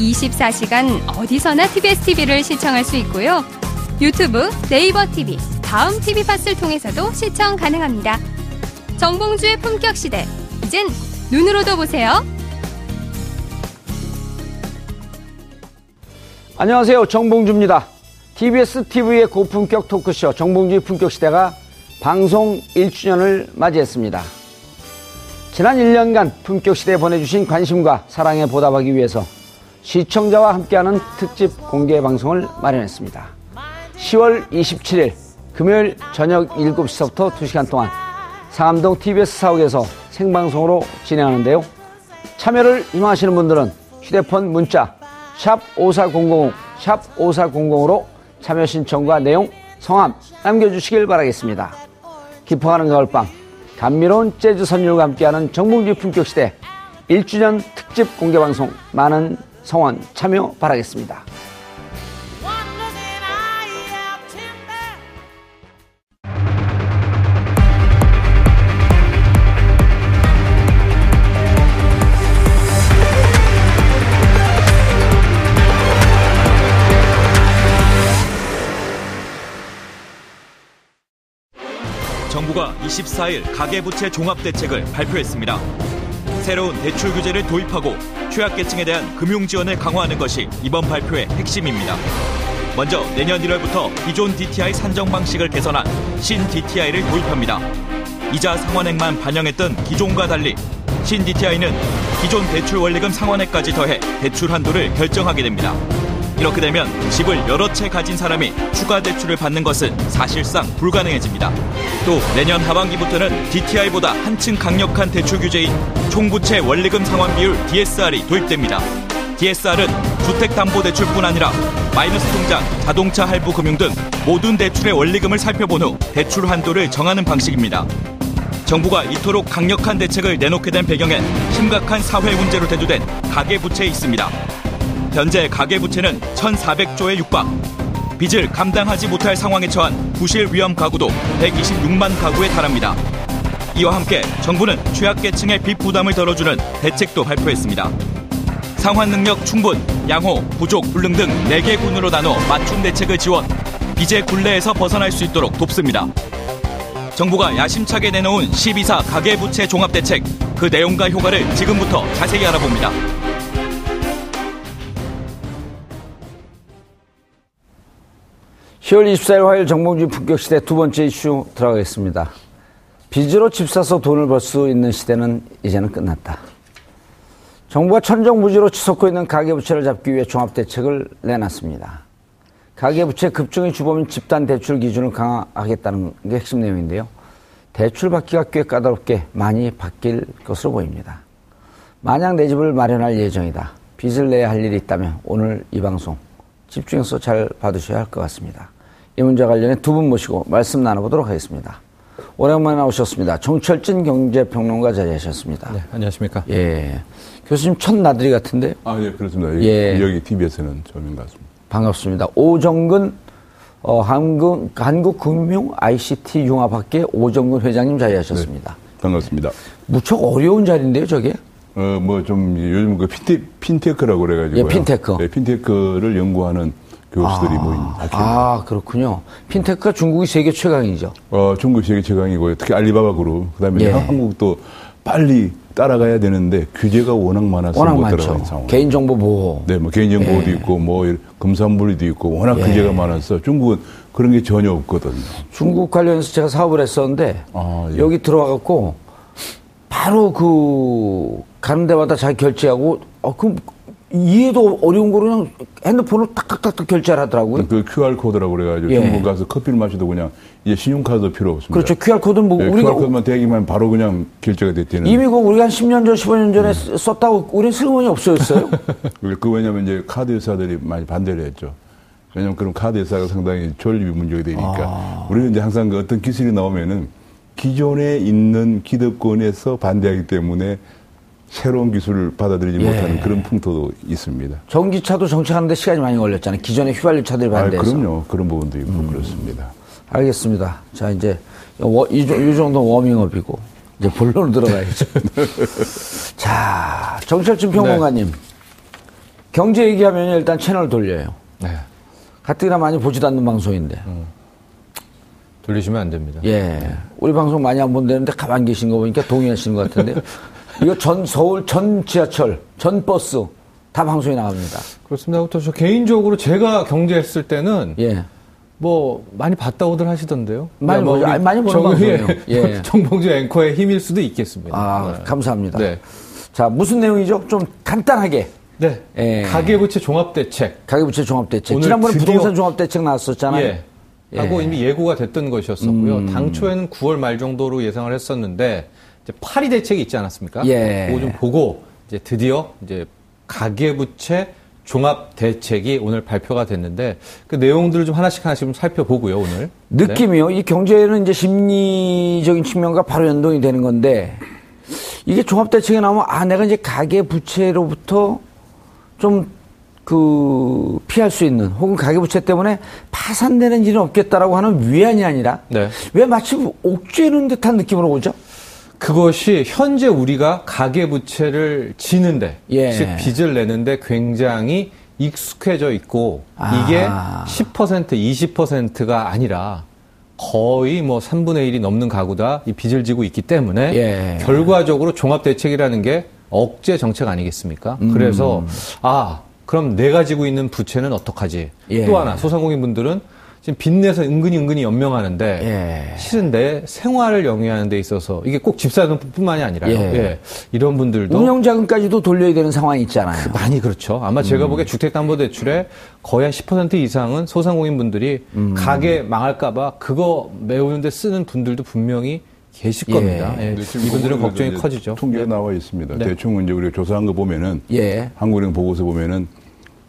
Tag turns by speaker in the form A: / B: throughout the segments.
A: 24시간 어디서나 TBS TV를 시청할 수 있고요. 유튜브, 네이버 TV, 다음 TV 팟을 통해서도 시청 가능합니다. 정봉주의 품격 시대. 이젠 눈으로도 보세요.
B: 안녕하세요. 정봉주입니다. TBS TV의 고품격 토크쇼 정봉주의 품격 시대가 방송 1주년을 맞이했습니다. 지난 1년간 품격 시대에 보내주신 관심과 사랑에 보답하기 위해서 시청자와 함께하는 특집 공개 방송을 마련했습니다. 10월 27일 금요일 저녁 7시부터 2시간 동안 상암동 TBS 사옥에서 생방송으로 진행하는데요. 참여를 희망하시는 분들은 휴대폰 문자 샵 5400, 샵 5400으로 참여 신청과 내용, 성함 남겨주시길 바라겠습니다. 깊어가는 가을밤, 감미로운 재즈 선율과 함께하는 정봉주 품격시대 1주년 특집 공개방송 많은 성원 참여 바라겠습니다.
C: 정부가 24일 가계부채 종합대책을 발표했습니다. 새로운 대출 규제를 도입하고 취약계층에 대한 금융 지원을 강화하는 것이 이번 발표의 핵심입니다. 먼저 내년 1월부터 기존 DTI 산정 방식을 개선한 신 DTI를 도입합니다. 이자 상환액만 반영했던 기존과 달리 신 DTI는 기존 대출 원리금 상환액까지 더해 대출 한도를 결정하게 됩니다. 이렇게 되면 집을 여러 채 가진 사람이 추가 대출을 받는 것은 사실상 불가능해집니다. 또 내년 하반기부터는 DTI보다 한층 강력한 대출 규제인 총부채 원리금 상환 비율 DSR이 도입됩니다. DSR은 주택담보대출뿐 아니라 마이너스 통장, 자동차 할부 금융 등 모든 대출의 원리금을 살펴본 후 대출 한도를 정하는 방식입니다. 정부가 이토록 강력한 대책을 내놓게 된 배경엔 심각한 사회 문제로 대두된 가계부채에 있습니다. 현재 가계부채는 1,400조에 육박. 빚을 감당하지 못할 상황에 처한 부실 위험 가구도 126만 가구에 달합니다. 이와 함께 정부는 취약계층의 빚 부담을 덜어주는 대책도 발표했습니다. 상환 능력 충분, 양호, 부족, 불능 등 4개 군으로 나눠 맞춤 대책을 지원, 빚의 굴레에서 벗어날 수 있도록 돕습니다. 정부가 야심차게 내놓은 12사 가계부채 종합대책, 그 내용과 효과를 지금부터 자세히 알아봅니다.
B: 10월 24일 화요일 정봉주 품격 시대 두 번째 이슈 들어가겠습니다. 빚으로 집 사서 돈을 벌 수 있는 시대는 이제는 끝났다. 정부가 천정부지로 치솟고 있는 가계부채를 잡기 위해 종합대책을 내놨습니다. 가계부채 급증의 주범인 집단 대출 기준을 강화하겠다는 게 핵심 내용인데요. 대출 받기가 꽤 까다롭게 많이 바뀔 것으로 보입니다. 만약 내 집을 마련할 예정이다. 빚을 내야 할 일이 있다면 오늘 이 방송 집중해서 잘 봐두셔야 할 것 같습니다. 이 문제 관련해 두 분 모시고 말씀 나눠보도록 하겠습니다. 오랜만에 나오셨습니다. 정철진 경제평론가 자리하셨습니다.
D: 네, 안녕하십니까.
B: 예. 교수님 첫 나들이 같은데?
E: 아, 예, 그렇습니다. 여기,
B: 예.
E: 여기 TBS는 처음인 것 같습니다.
B: 반갑습니다. 오정근, 어, 한국, 한국금융 ICT 융합학계 오정근 회장님 자리하셨습니다.
E: 네, 반갑습니다.
B: 무척 어려운 자리인데요, 저게?
E: 어, 뭐 좀 요즘 그 핀테, 핀테크라고 그래가지고.
B: 예, 핀테크.
E: 네, 핀테크를 연구하는 교수들이 모인 학회입니다.
B: 아, 그렇군요. 핀테크가 중국이 세계 최강이죠.
E: 어, 중국 세계 최강이고 특히 알리바바 그룹, 그다음에
B: 예.
E: 한국도 빨리 따라가야 되는데 규제가 워낙 많아서
B: 워낙
E: 못
B: 많죠.
E: 따라가는 상황.
B: 개인정보 보호.
E: 네, 뭐 개인정보도
B: 예.
E: 있고 뭐 금산분리도 있고 워낙
B: 예.
E: 규제가 많아서 중국은 그런 게 전혀 없거든요.
B: 중국 관련해서 제가 사업을 했었는데
E: 아, 예.
B: 여기 들어와 갖고 바로 그 가는 데마다 자기 결제하고 어, 그 이해도 어려운 거로 그냥 핸드폰으로 탁탁탁탁 결제를 하더라고요.
E: 그 QR 코드라고 그래가지고
B: 예.
E: 중국 가서 커피를 마셔도 그냥 이제 신용카드도 필요 없습니다.
B: 그렇죠. QR코드는 뭐
E: 예,
B: 우리가
E: QR코드만 대기만 바로 그냥 결제가 됐다는.
B: 이미 그 우리가 한 10년 전, 15년 전에 썼다고 우리는 슬그머니 없어졌어요.
E: 그 왜냐면 이제 카드 회사들이 많이 반대를 했죠. 왜냐면 그럼 카드 회사가 상당히 존립이 문제가 되니까
B: 아.
E: 우리는 이제 항상 그 어떤 기술이 나오면은 기존에 있는 기득권에서 반대하기 때문에 새로운 기술을 받아들이지
B: 예.
E: 못하는 그런 풍토도 있습니다.
B: 전기차도 정착하는데 시간이 많이 걸렸잖아요. 기존의 휘발유 차들이
E: 아,
B: 반대해서. 음.
E: 그럼요. 그런 부분도 있고 그렇습니다.
B: 알겠습니다. 자, 이제 워- 이, 정도 워밍업이고 이제 본론으로 들어가야죠. 자, 정철준 평론가님. 경제 얘기하면 일단 채널 돌려요.
D: 네.
B: 가뜩이나 많이 보지도 않는 방송인데.
D: 돌리시면 안 됩니다.
B: 예. 우리 방송 많이 안 본다는데 가만 계신 거 보니까 동의하시는 것 같은데. 이거 전 서울 전 지하철, 전 버스 다 방송이 나갑니다.
D: 그렇습니다. 또저 개인적으로 제가 경제했을 때는
B: 예.
D: 뭐 많이 봤다고들 하시던데요.
B: 많이
D: 뭐
B: 많이 보는
D: 정-
B: 방송이에요.
D: 예.
B: 예.
D: 정봉주 앵커의 힘일 수도 있겠습니다.
B: 아,
D: 네.
B: 감사합니다.
D: 네.
B: 자, 무슨 내용이죠? 좀 간단하게.
D: 네.
B: 예.
D: 가계부채 종합대책.
B: 가계부채 종합대책. 지난번에 부동산 종합대책 나왔었잖아요.
D: 예. 하고
B: 예.
D: 이미 예고가 됐던 것이었었고요.
B: 음.
D: 당초에는 9월 말 정도로 예상을 했었는데 파리 대책이 있지 않았습니까?
B: 예.
D: 그거 좀 보고 이제 드디어 이제 가계부채 종합 대책이 오늘 발표가 됐는데 그 내용들을 좀 하나씩 하나씩 좀 살펴보고요 오늘. 네.
B: 느낌이요. 이 경제는 이제 심리적인 측면과 바로 연동이 되는 건데 이게 종합 대책에 나오면 아 내가 이제 가계 부채로부터 좀 그 피할 수 있는 혹은 가계 부채 때문에 파산되는 일은 없겠다라고 하는 위안이 아니라
D: 네.
B: 왜 마치 옥죄는 듯한 느낌으로 오죠?
D: 그것이 현재 우리가 가계부채를 지는데,
B: 예.
D: 즉 빚을 내는데 굉장히 익숙해져 있고
B: 아.
D: 이게 10% 20%가 아니라 거의 뭐 3분의 1이 넘는 가구다 이 빚을 지고 있기 때문에
B: 예.
D: 결과적으로 종합 대책이라는 게 억제 정책 아니겠습니까?
B: 음.
D: 그래서 아 그럼 내가 지고 있는 부채는 어떡하지?
B: 예.
D: 또 하나 소상공인 분들은 지금 빚내서 은근히 은근히 연명하는데
B: 예.
D: 실은 내 생활을 영위하는 데 있어서 이게 꼭 집사돈뿐만이 아니라
B: 예.
D: 예. 이런 분들도
B: 운영자금까지도 돌려야 되는 상황이 있잖아요.
D: 그 많이 그렇죠. 아마 제가 보기에 주택담보대출의 거의 한10% 이상은 소상공인분들이 가게 망할까봐 그거 메우는데 쓰는 분들도 분명히 계실
B: 예.
D: 겁니다. 예. 이분들은 걱정이 커지죠.
E: 통계가
D: 네.
E: 나와 있습니다.
D: 네.
E: 대충 이제 우리가 조사한 거 보면은
B: 예.
E: 한국은행 보고서 보면은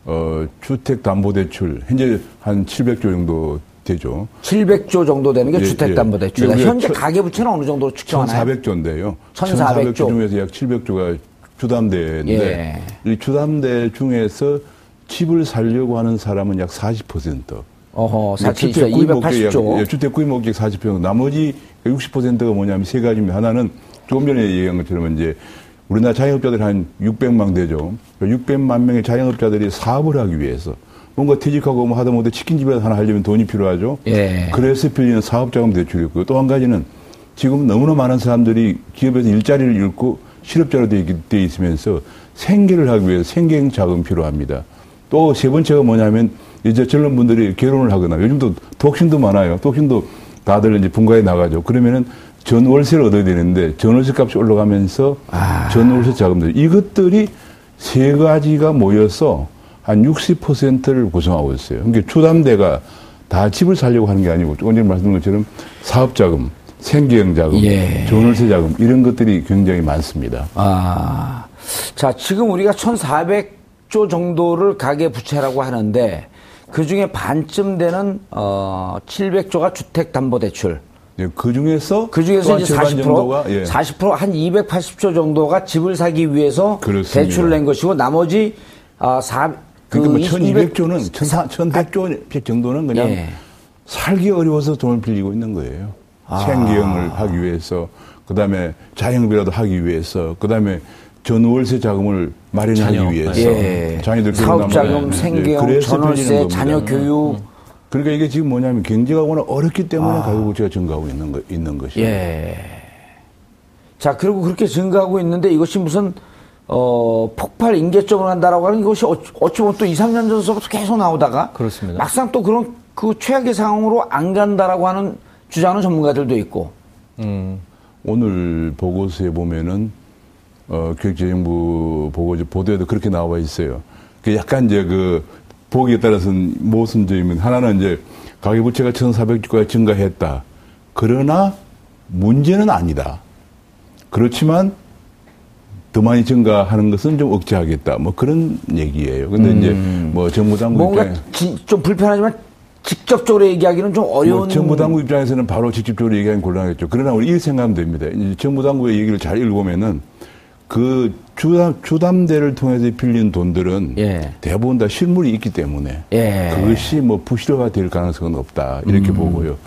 E: 어, 주택담보대출 현재 한 700조 정도 되죠.
B: 700조 정도 되는 게
E: 예,
B: 주택담보대출이다.
E: 예.
B: 현재
E: 천-
B: 가계부채는 어느 정도로 측정하나요?
E: 1,400조인데요.
B: 1,400 조.
E: 중에서 약 700조가 주담대인데
B: 예.
E: 이 주담대 중에서 집을 살려고 하는 사람은 약 40%.
B: 어허,
E: 그러니까
B: 4 7
E: 주택 구입 목적이
B: 280조.
E: 약- 예, 주택 구입 목적 40%. 나머지 60%가 뭐냐면 세 가지입니다. 하나는 조금 전에 얘기한 것처럼 이제 우리나라 자영업자들이 한 600만 되죠. 600만 명의 자영업자들이 사업을 하기 위해서 뭔가 퇴직하고 뭐 하다 못해 치킨집에 하나 하려면 돈이 필요하죠.
B: 예.
E: 그래서 빌리는 사업자금 대출이 있고 또한 가지는 지금 너무나 많은 사람들이 기업에서 일자리를 잃고 실업자로 돼 있으면서 생계를 하기 위해서 생계형 자금이 필요합니다. 또 세 번째가 뭐냐면 이제 젊은 분들이 결혼을 하거나 요즘도 독신도 많아요. 독신도 다들 이제 분가에 나가죠. 그러면은 전월세를 얻어야 되는데 전월세 값이 올라가면서 전월세 자금들 이것들이 세 가지가 모여서 한 60%를 구성하고 있어요. 그러니까 주담대가 다 집을 살려고 하는 게 아니고 조금 전에 말씀드린 것처럼 사업 자금, 생계형 자금,
B: 예.
E: 전월세 자금 이런 것들이 굉장히 많습니다.
B: 아. 자, 지금 우리가 1,400조 정도를 가계 부채라고 하는데 그 중에 반쯤 되는 어 700조가 주택 담보 대출.
E: 예, 그 중에서
B: 그 중에서 이제 40%
E: 정도가 예.
B: 40%한 280조 정도가 집을 사기 위해서
E: 그렇습니다.
B: 대출을 낸 것이고 나머지 아 4,
E: 그러니까
B: 뭐200
E: 1200조는 1100조 정도는 그냥
B: 예.
E: 살기 어려워서 돈을 빌리고 있는 거예요.
B: 아.
E: 생계형을 하기 위해서, 그 다음에 자영업이라도 하기 위해서, 그 다음에 전월세 자금을 마련하기
D: 자녀.
E: 위해서,
B: 예.
E: 자녀들
B: 사업자금,
E: 예,
B: 생계형, 전월세. 자녀 교육.
E: 그러니까 이게 지금 뭐냐면 경제가 워낙 어렵기 때문에 가계부채가 증가하고 있는 거, 있는 것이죠.
B: 아. 예. 자, 그리고 그렇게 증가하고 있는데 이것이 무슨 어, 폭발 인계점을 한다라고 하는 이것이 어찌, 어찌 보면 또 2, 3년 전서부터 계속 나오다가
D: 그렇습니다.
B: 막상 또 그런 그 최악의 상황으로 안 간다라고 하는 주장하는 전문가들도 있고.
D: 음,
E: 오늘 보고서에 보면은 어, 기획재정부 보고서 보도에도 그렇게 나와 있어요. 그 약간 이제 그 보기에 따라서는 모순점이면 하나는 이제 가계부채가 1,400조가 증가했다. 그러나 문제는 아니다. 그렇지만 더 많이 증가하는 것은 좀 억제하겠다. 뭐 그런 얘기예요. 근데 이제 뭐 정부 당국
B: 뭔가 지- 좀 불편하지만 직접적으로 얘기하기는 좀 어려운.
E: 뭐 정부 당국 입장에서는 바로 직접적으로 얘기하기 곤란하겠죠. 그러나 우리 이렇게 생각하면 됩니다. 이제 정부 당국의 얘기를 잘 읽어보면은 그 주담, 주담대를 통해서 빌린 돈들은
B: 예.
E: 대부분 다 실물이 있기 때문에
B: 예.
E: 그것이 뭐 부실화가 될 가능성은 없다. 이렇게
B: 음.
E: 보고요.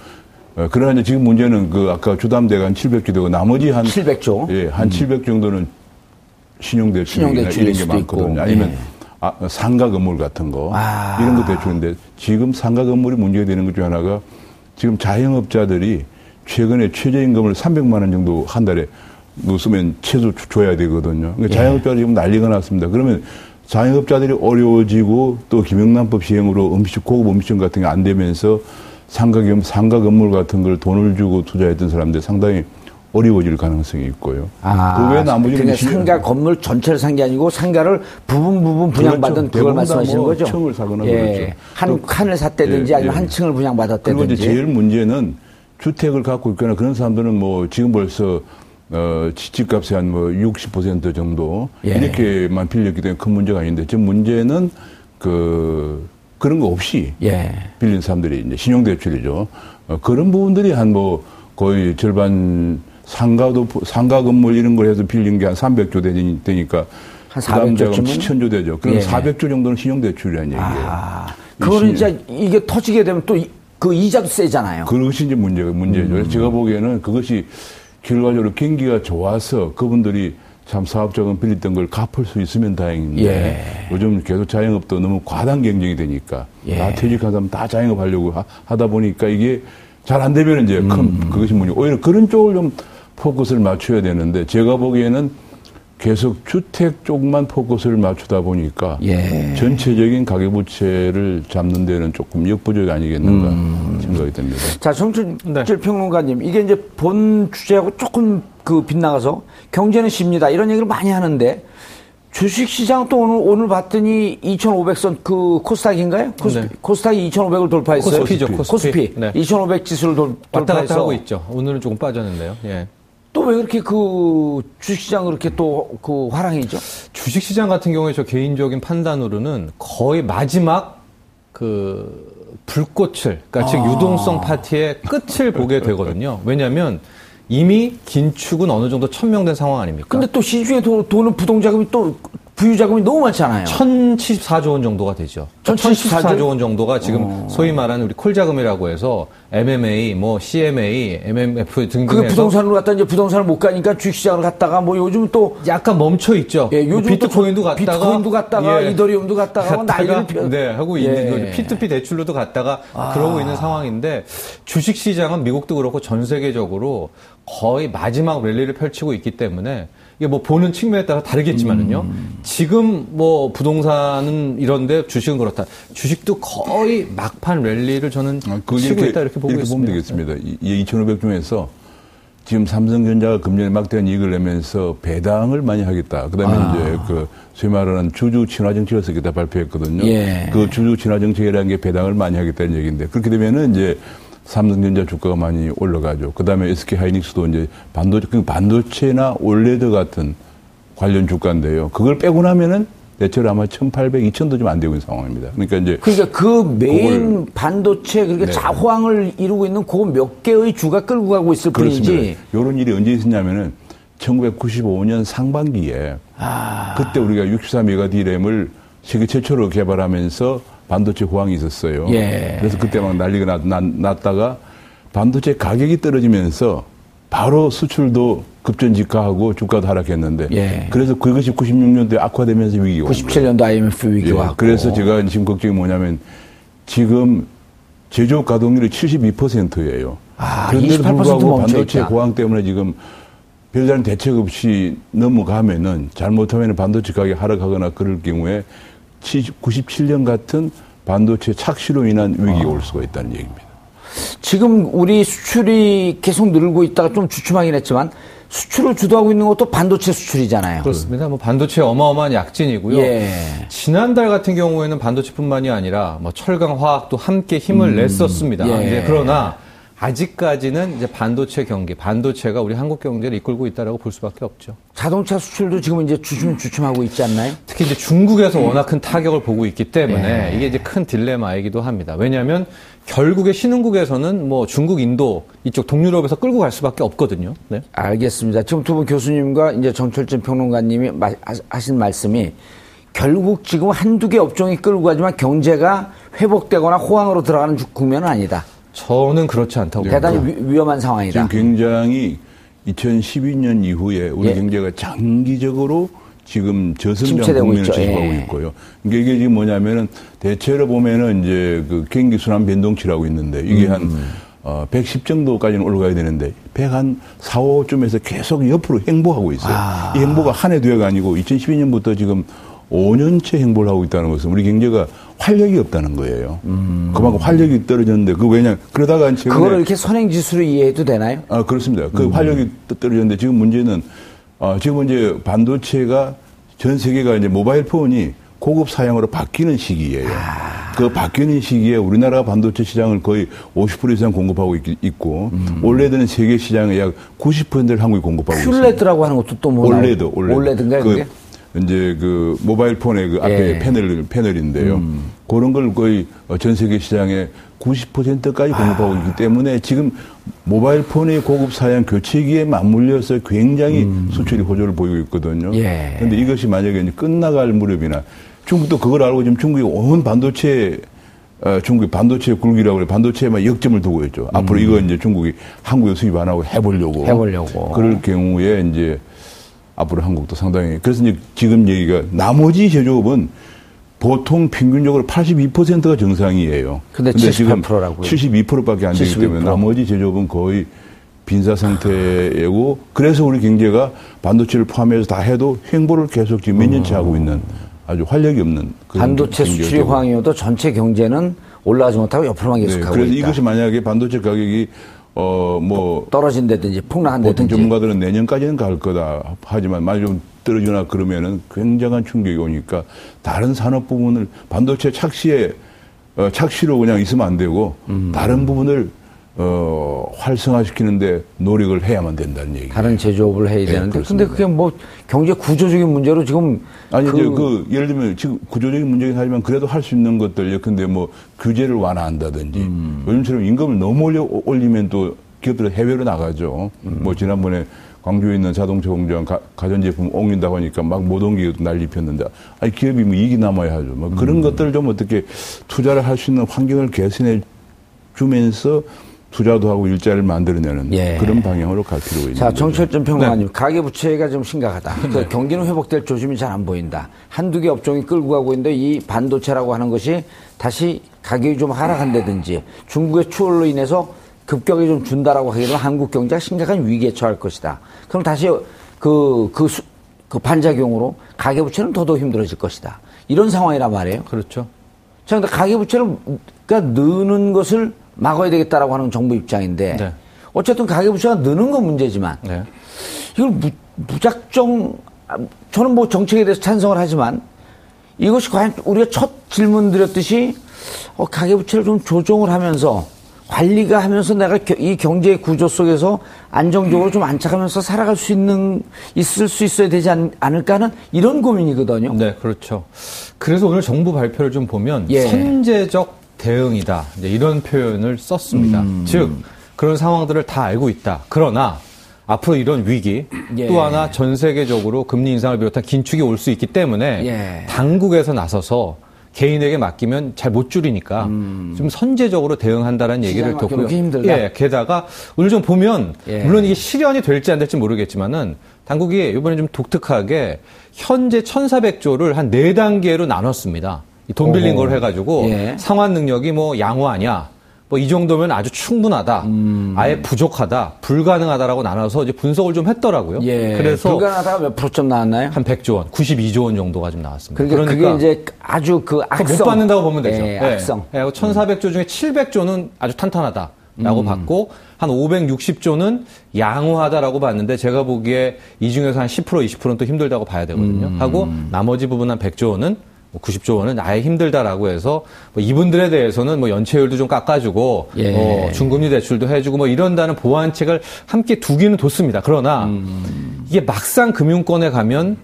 E: 어, 그러나 지금 문제는 그 아까 주담대가 한 700조 되고 나머지 한
B: 700조?
E: 예, 한700 정도는 신용대출이나
B: 신용대출일
E: 이런 게
B: 수도 있고.
E: 많거든요. 아니면
B: 예.
E: 아, 상가 건물 같은 거
B: 아.
E: 이런 거 대출인데 지금 상가 건물이 문제가 되는 것 중 하나가 지금 자영업자들이 최근에 최저임금을 300만 원 정도 한 달에 넣으면 최소 주- 줘야 되거든요. 그러니까
B: 예.
E: 자영업자들이 지금 난리가 났습니다. 그러면 자영업자들이 어려워지고 또 김영란법 시행으로 음식 고급 음식점 같은 게 안 되면서 상가 겸 상가 건물 같은 걸 돈을 주고 투자했던 사람들 상당히 어려워질 가능성이 있고요.
B: 아,
E: 그 외에 나머지는
B: 그러니까
E: 신-
B: 상가 건물 전체를 산 게 아니고 상가를 부분 부분 분양받은
E: 그렇죠.
B: 그걸 말씀하시는
E: 뭐
B: 거죠?
E: 층을 사거나
B: 예.
E: 그렇죠.
B: 한
E: 그-
B: 칸을 샀다든지
E: 예,
B: 아니면
E: 예.
B: 한 층을
E: 그리고
B: 분양받았다든지.
E: 이제 제일 문제는 주택을 갖고 있거나 그런 사람들은 뭐 지금 벌써 어, 집값의 한 뭐 60% 정도
B: 예.
E: 이렇게만 빌렸기 때문에 큰 문제가 아닌데 지금 문제는 그 그런 거 없이
B: 예.
E: 빌린 사람들이 이제 신용대출이죠. 어, 그런 부분들이 한 뭐 거의 절반 상가도 상가 건물 이런 걸 해서 빌린 게 한 300조 되니, 되니까
B: 한
E: 부담
B: 400조
E: 자금
B: 쯤은?
E: 7천조 되죠. 그럼
B: 예.
E: 400조 정도는 신용대출이라는 얘기예요.
B: 아, 그거는
E: 이
B: 진짜 이게 터지게 되면 또 그 이자도 세잖아요.
E: 그것이 이제 문제가 문제죠.
B: 음.
E: 제가 보기에는 그것이 결과적으로 경기가 좋아서 그분들이 참 사업자금 빌렸던 걸 갚을 수 있으면 다행인데
B: 예.
E: 요즘 계속 자영업도 너무 과당 경쟁이 되니까
B: 예.
E: 다 퇴직한 사람 다 자영업 하려고 하, 다 보니까 이게 잘 안 되면 이제 큰
B: 음.
E: 그것이 문제. 오히려 그런 쪽을 좀 포커스를 맞춰야 되는데 제가 보기에는 계속 주택 쪽만 포커스를 맞추다 보니까
B: 예.
E: 전체적인 가계부채를 잡는 데는 조금 역부족이 아니겠는가
B: 음.
E: 생각이 듭니다.
B: 자, 정춘
D: 네.
B: 평론가님, 이게 이제 본 주제하고 조금 그 빗나가서 경제는 쉽니다. 이런 얘기를 많이 하는데 주식 시장 또 오늘 오늘 봤더니 2,500선 그 코스닥인가요? 코스,
D: 네.
B: 코스닥이 2,500을 돌파했어요.
D: 코스피죠, 코스피. 네.
B: 2,500 지수를 돌,
D: 왔다 갔다
B: 돌파해서
D: 하고 있죠. 오늘은 조금 빠졌는데요. 예.
B: 또 왜 그렇게 그 주식시장 그렇게 또 그 화랑이죠?
D: 주식시장 같은 경우에 저 개인적인 판단으로는 거의 마지막 그 불꽃을, 그러니까 즉 유동성 파티의 끝을 보게 되거든요. 왜냐하면 이미 긴축은 어느 정도 천명된 상황 아닙니까?
B: 근데 또 시중에 도, 도는 부동자금이 또 부유자금이 너무 많잖아요.
D: 1074조 원 정도가 되죠.
B: 1074
D: 1074조 원 정도가 지금 소위 말하는 우리 콜자금이라고 해서 MMA, 뭐 CMA, MMF 등등
B: 그게 부동산으로 갔다 이제 부동산을 못 가니까 주식시장을 갔다가 뭐 요즘 또
D: 약간 멈춰 있죠.
B: 예, 요즘
D: 비트코인도
B: 또
D: 갔다가
B: 비트코인도 갔다가
D: 예.
B: 이더리움도 갔다가 난리를
D: 갔다가
B: 펴.
D: 네 하고
B: 예. 아.
D: 있는 거죠. P2P 대출로도 갔다가 그러고 있는 상황인데 주식 시장은 미국도 그렇고 전 세계적으로 거의 마지막 랠리를 펼치고 있기 때문에 이게 뭐 보는 측면에 따라 다르겠지만은요.
B: 음.
D: 지금 뭐 부동산은 이런데 주식은 그렇다. 주식도 거의 막판 랠리를 저는
E: 아,
D: 치고 있다 이렇게 보고
E: 이렇게
D: 있습니다.
E: 되겠습니다. 이, 2,500 중에서 지금 삼성전자가 금년에 막대한 이익을 내면서 배당을 많이 하겠다. 그 다음에
B: 아.
E: 이제 그 소위 말하는 주주 친화 정책을 쓰겠다 발표했거든요.
B: 예.
E: 그 주주 친화 정책이라는 게 배당을 많이 하겠다는 얘기인데 그렇게 되면은 이제 삼성전자 주가가 많이 올라가죠. 그 다음에 SK 하이닉스도 이제 반도체, 그 반도체나 OLED 같은 관련 주가인데요. 그걸 빼고 나면은 대체로 아마 1,800, 2,000도 좀 안 되고 있는 상황입니다. 그러니까 이제
B: 그러니까 그 메인
E: 그걸-
B: 반도체 그러니까
E: 네.
B: 호황을 이루고 있는 그 몇 개의 주가 끌고 가고 있을 뿐이지.
E: 그렇습니다. 이런 일이 언제 있었냐면은 1995년 상반기에
B: 아.
E: 그때 우리가 64메가 디램을 세계 최초로 개발하면서 반도체 호황이 있었어요.
B: 예.
E: 그래서 그때 막 난리가 났, 났, 났다가 반도체 가격이 떨어지면서 바로 수출도 급전직하하고 주가도 하락했는데
B: 예.
E: 그래서 그것이 96년도에 악화되면서 위기가 온 거예요.
B: 97년도 IMF 위기가
E: 예,
B: 왔고.
E: 그래서 제가 지금 걱정이 뭐냐면 지금 제조업 가동률이 72%예요.
B: 아,
E: 그런데도
B: 28%
E: 불구하고 반도체
B: 있다.
E: 고항 때문에 지금 별다른 대책 없이 넘어가면은 잘못하면 반도체 가격이 하락하거나 그럴 경우에 97년 같은 반도체 착시로 인한 위기가 올 수가 있다는 얘기입니다.
B: 지금 우리 수출이 계속 늘고 있다가 좀 주춤하긴 했지만 수출을 주도하고 있는 것도 반도체 수출이잖아요.
D: 그렇습니다. 뭐 반도체 어마어마한 약진이고요.
B: 예.
D: 지난달 같은 경우에는 반도체뿐만이 아니라 뭐 철강, 화학도 함께 힘을 냈었습니다.
B: 예.
D: 그러나 아직까지는 이제 반도체 경기, 반도체가 우리 한국 경제를 이끌고 있다라고 볼 수밖에 없죠.
B: 자동차 수출도 지금 이제 주춤주춤하고 있지 않나요?
D: 특히 이제 중국에서 워낙 큰 타격을 보고 있기 때문에 이게 이제 큰 딜레마이기도 합니다. 왜냐하면 결국에 신흥국에서는 뭐 중국, 인도 이쪽 동유럽에서 끌고 갈 수밖에 없거든요. 네.
B: 알겠습니다. 지금 두 분 교수님과 이제 정철진 평론가님이 마- 하- 하신 말씀이 결국 지금 한두 개 업종이 끌고 가지만 경제가 회복되거나 호황으로 들어가는 주- 국면은 아니다.
D: 저는 그렇지 않다고
B: 대단히
D: 봅니다.
B: 위, 위험한 상황이다.
E: 지금 굉장히 2012년 이후에 우리
B: 예.
E: 경제가 장기적으로 지금 저성장
B: 침체되고
E: 국면을. 지속하고
B: 예.
E: 있고요. 이게, 이게 지금 뭐냐면은 대체로 보면은 이제 그 경기 순환 변동치라고 있는데 이게 한
B: 음.
E: 어, 110 정도까지는 올라가야 되는데 100한 4, 5쯤에서 계속 옆으로 행보하고 있어요.
B: 아.
E: 이 행보가 한 해 두 해가 아니고 2012년부터 지금 5년째 행보를 하고 있다는 것은 우리 경제가 활력이 없다는 거예요. 그만큼 활력이 떨어졌는데 그 왜냐 그러다가 최근에
B: 음. 그거를 이렇게 선행 지수로 이해해도 되나요?
E: 아, 그렇습니다.
B: 음.
E: 그 활력이 떠- 떨어졌는데 지금 문제는, 어, 지금 이제 반도체가 전 세계가 이제 모바일 폰이 고급 사양으로 바뀌는 시기예요.
B: 아.
E: 그 바뀌는 시기에 우리나라 반도체 시장을 거의 50% 이상 공급하고 있, 고
B: 음.
E: OLED는 세계 시장의 약 90%를 한국이 공급하고 있습니다.
B: QLED라고 하는 것도 또 뭐 OLED, OLED. OLED인가요,
E: 그? 이제 그 모바일 폰의 그 앞에
B: 예. 음.
E: 패널, 패널인데요. 그런 걸 거의 전 세계 시장의 90%까지 공급하고
B: 아.
E: 있기 때문에 지금 모바일 폰의 고급 사양 교체기에 맞물려서 굉장히 수출이 호조를 보이고 있거든요.
B: 음. 예.
E: 그런데 이것이 만약에 이제 끝나갈 무렵이나 중국도 그걸 알고 지금 중국이 온 반도체 어, 중국이 반도체 굴기라고 그래 반도체에만 역점을 두고 있죠. 앞으로 이거 이제 중국이 한국에 수입 안 하고 해보려고.
B: 음. 해보려고.
E: 그럴 경우에 이제 앞으로 한국도 상당히 그래서 이제 지금 얘기가 나머지 제조업은 보통 평균적으로 82%가 정상이에요.
B: 근데 78%라고요.
E: 72%밖에 안 되기
B: 72%.
E: 때문에 나머지 제조업은 거의 빈사 상태이고 그래서 우리 경제가 반도체를 포함해서 다 해도 횡보를 계속 지금 몇 년째 하고 있는 아주 활력이 없는
B: 반도체 수출이
E: 되고
B: 호황이어도 전체 경제는 올라가지 못하고 옆으로만
E: 네,
B: 계속하고
E: 그래서
B: 있다.
E: 이것이 만약에 반도체 가격이 어 뭐
B: 떨어진다든지
E: 보통
B: 폭락한다든지.
E: 전문가들은 내년까지는 갈 거다 하지만 만약 좀 떨어지거나 그러면은 굉장한 충격이 오니까 다른 산업 부분을 반도체 착시에 어, 착시로 그냥 있으면 안 되고
B: 음.
E: 다른 부분을 어, 활성화시키는데 노력을 해야만 된다는 얘기.
B: 다른 제조업을 해야 되는데 근데
E: 네, 그렇습니다.
B: 그게 뭐 경제 구조적인 문제로 지금
E: 아니
B: 그,
E: 이제 그 예를 들면 지금 구조적인 문제긴 하지만 그래도 할 수 있는 것들 예컨대 뭐 규제를 완화한다든지
B: 음.
E: 요즘처럼 임금을 너무 올려, 올리면 또 기업들은 해외로 나가죠.
B: 음.
E: 뭐 지난번에 광주에 있는 자동차 공장 가, 가전제품 옮긴다고 하니까 막 못 옮기고 난리 폈는데 아니 기업이 뭐 이익이 남아야 하죠. 뭐
B: 음.
E: 그런 것들을 좀 어떻게 투자를 할 수 있는 환경을 개선해 주면서 투자도 하고 일자리를 만들어내는
B: 예.
E: 그런 방향으로 갈 필요가 있는
B: 자. 정철전
E: 네.
B: 평론가님, 가계부채가 좀 심각하다. 그 경기는 회복될 조짐이 잘 안 보인다. 한두 개 업종이 끌고 가고 있는데 이 반도체라고 하는 것이 다시 가격이 좀 하락한다든지 중국의 추월로 인해서 급격하게 좀 준다라고 하게 되면 한국 경제가 심각한 위기에 처할 것이다. 그럼 다시 그, 그, 수- 그 반작용으로 가계부채는 더더욱 힘들어질 것이다. 이런 상황이란 말이에요.
D: 그렇죠.
B: 자, 근데 가계부채를 그러니까 느는 것을 막아야 되겠다라고 하는 정부 입장인데
D: 네.
B: 어쨌든 가계부채가 느는 건 문제지만
D: 네.
B: 이걸 무, 무작정 아, 저는 뭐 정책에 대해서 찬성을 하지만 이것이 과연 우리가 첫 질문 드렸듯이 어, 가계부채를 좀 조정을 하면서 관리가 하면서 내가 겨- 이 경제 구조 속에서 안정적으로 좀 안착하면서 살아갈 수 있는 있을 수 있어야 되지 않, 을까 하는 이런 고민이거든요.
D: 네, 그렇죠. 그래서 오늘 정부 발표를 좀 보면
B: 예.
D: 선제적 대응이다. 이제 이런 표현을 썼습니다.
B: 음.
D: 즉 그런 상황들을 다 알고 있다. 그러나 앞으로 이런 위기
B: 예.
D: 또 하나 전 세계적으로 금리 인상을 비롯한 긴축이 올 수 있기 때문에
B: 예.
D: 당국에서 나서서 개인에게 맡기면 잘 못 줄이니까 좀 선제적으로 대응한다는 얘기를
B: 음. 힘들다.
D: 예, 게다가 오늘 좀 보면
B: 예.
D: 물론 이게 실현이 될지 안 될지 모르겠지만은 당국이 이번에 좀 독특하게 현재 1,400조를 한 네 단계로 나눴습니다. 이돈 빌린
B: 오호.
D: 걸 해가지고
B: 예.
D: 상환 능력이 뭐 양호하냐, 뭐 이 정도면 아주 충분하다,
B: 음.
D: 아예 부족하다, 불가능하다라고 나눠서 이제 분석을 좀 했더라고요.
B: 예.
D: 그래서
B: 불가능하다가 몇 프로점 나왔나요?
D: 한 100조 원, 92조 원 정도가 좀 나왔습니다.
B: 그러니까, 그게 이제 아주 그 악성.
D: 못 받는다고 보면 되죠.
B: 예, 악성.
D: 예, 1,400조 중에 700조는 아주 탄탄하다. 라고 봤고 한 560조는 양호하다라고 봤는데 제가 보기에 이 중에서 한 10% 20%는 또 힘들다고 봐야 되거든요. 하고 나머지 부분 한 100조 원은 90조 원은 아예 힘들다라고 해서 뭐 이분들에 대해서는 뭐 연체율도 좀 깎아주고
B: 예.
D: 뭐 중금리 대출도 해주고 뭐 이런다는 보완책을 함께 두기는 좋습니다. 그러나 이게 막상 금융권에 가면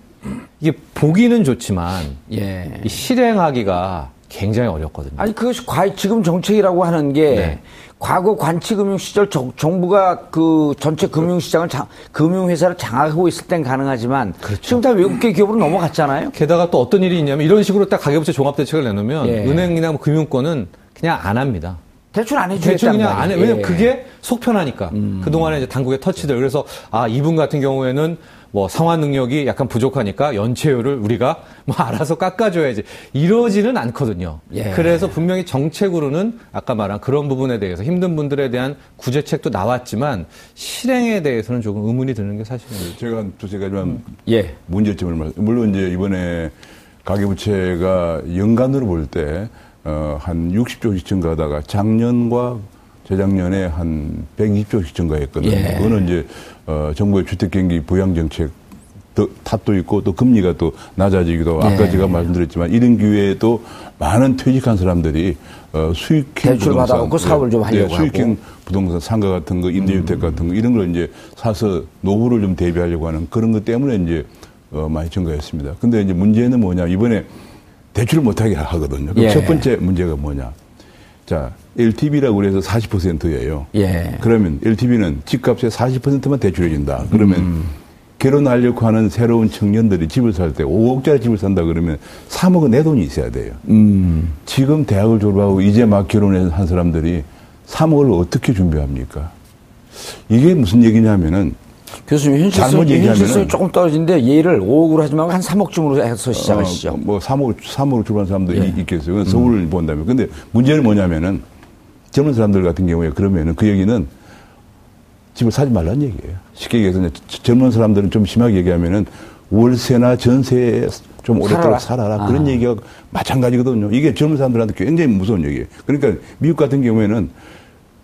D: 이게 보기는 좋지만
B: 예.
D: 이 실행하기가 굉장히 어렵거든요.
B: 아니 그것이 과, 지금 정책이라고 하는 게
D: 네.
B: 과거 관치금융 시절 정, 정부가 그 전체 금융시장을 장, 금융회사를 장악하고 있을 땐 가능하지만
D: 그렇죠.
B: 지금 다 외국계 기업으로 넘어갔잖아요.
D: 게다가 또 어떤 일이 있냐면 이런 식으로 딱 가계부채 종합대책을 내놓으면
B: 예.
D: 은행이나 뭐 금융권은 그냥 안 합니다.
B: 대출 안
D: 대출
B: 해주겠다는
D: 그냥 안 해.
B: 말이에요.
D: 왜냐면
B: 예.
D: 그게 속편하니까. 그동안에 이제 당국의 터치들. 그래서 아, 이분 같은 경우에는 뭐 상환 능력이 약간 부족하니까 연체율을 우리가 뭐 알아서 깎아줘야지. 이러지는 않거든요.
B: 예.
D: 그래서 분명히 정책으로는 아까 말한 그런 부분에 대해서 힘든 분들에 대한 구제책도 나왔지만 실행에 대해서는 조금 의문이 드는 게 사실입니다.
E: 제가 한 두세 가지만
B: 예.
E: 문제점을 말 물론 이제 이번에 가계부채가 연간으로 볼때 어, 한 60조씩 증가하다가 작년과 재작년에 한 120조씩 증가했거든요.
B: 예.
E: 그거는 이제 어, 정부의 주택경기 부양 정책 더- 탓도 있고 또 금리가 또 낮아지기도 하고 아까
B: 예.
E: 제가 말씀드렸지만 이런 기회에도 많은 퇴직한 사람들이 어, 수익형
B: 대출
E: 부동산,
B: 받아갖고 사업을 좀 하려고
E: 수익형
B: 하고.
E: 부동산 상가 같은 거 임대주택 같은 거 이런 걸 이제 사서 노후를 좀 대비하려고 하는 그런 것 때문에 이제 어, 많이 증가했습니다. 근데 이제 문제는 뭐냐 이번에 대출을 못하게 하거든요. 그럼
B: 예.
E: 첫 번째 문제가 뭐냐? 자 LTV라고 그래서 40%예요.
B: 예.
E: 그러면 LTV는 집값의 40%만 대출해준다. 그러면
B: 음.
E: 결혼하려고 하는 새로운 청년들이 집을 살 때 5억짜리 집을 산다 그러면 3억은 내 돈이 있어야 돼요.
B: 음.
E: 지금 대학을 졸업하고 이제 막 결혼한 한 사람들이 3억을 어떻게 준비합니까? 이게 무슨 얘기냐면은
B: 교수님 현실성, 현실성이 조금 떨어진데 예를 5억으로 하지 말고 한 3억쯤으로 해서 시작하시죠.
E: 어, 뭐 3억, 3억을 출발한 사람도
B: 예.
E: 이 있겠어요. 서울을 본다면. 근데 문제는 뭐냐면은 젊은 사람들 같은 경우에 그러면은 그 얘기는 집을 사지 말라는 얘기예요. 쉽게 얘기해서 젊은 사람들은 좀 심하게 얘기하면은 월세나 전세에 좀 오랫도록
B: 살아라.
E: 살아라. 그런
B: 아.
E: 얘기가 마찬가지거든요. 이게 젊은 사람들한테 굉장히 무서운 얘기예요. 그러니까 미국 같은 경우에는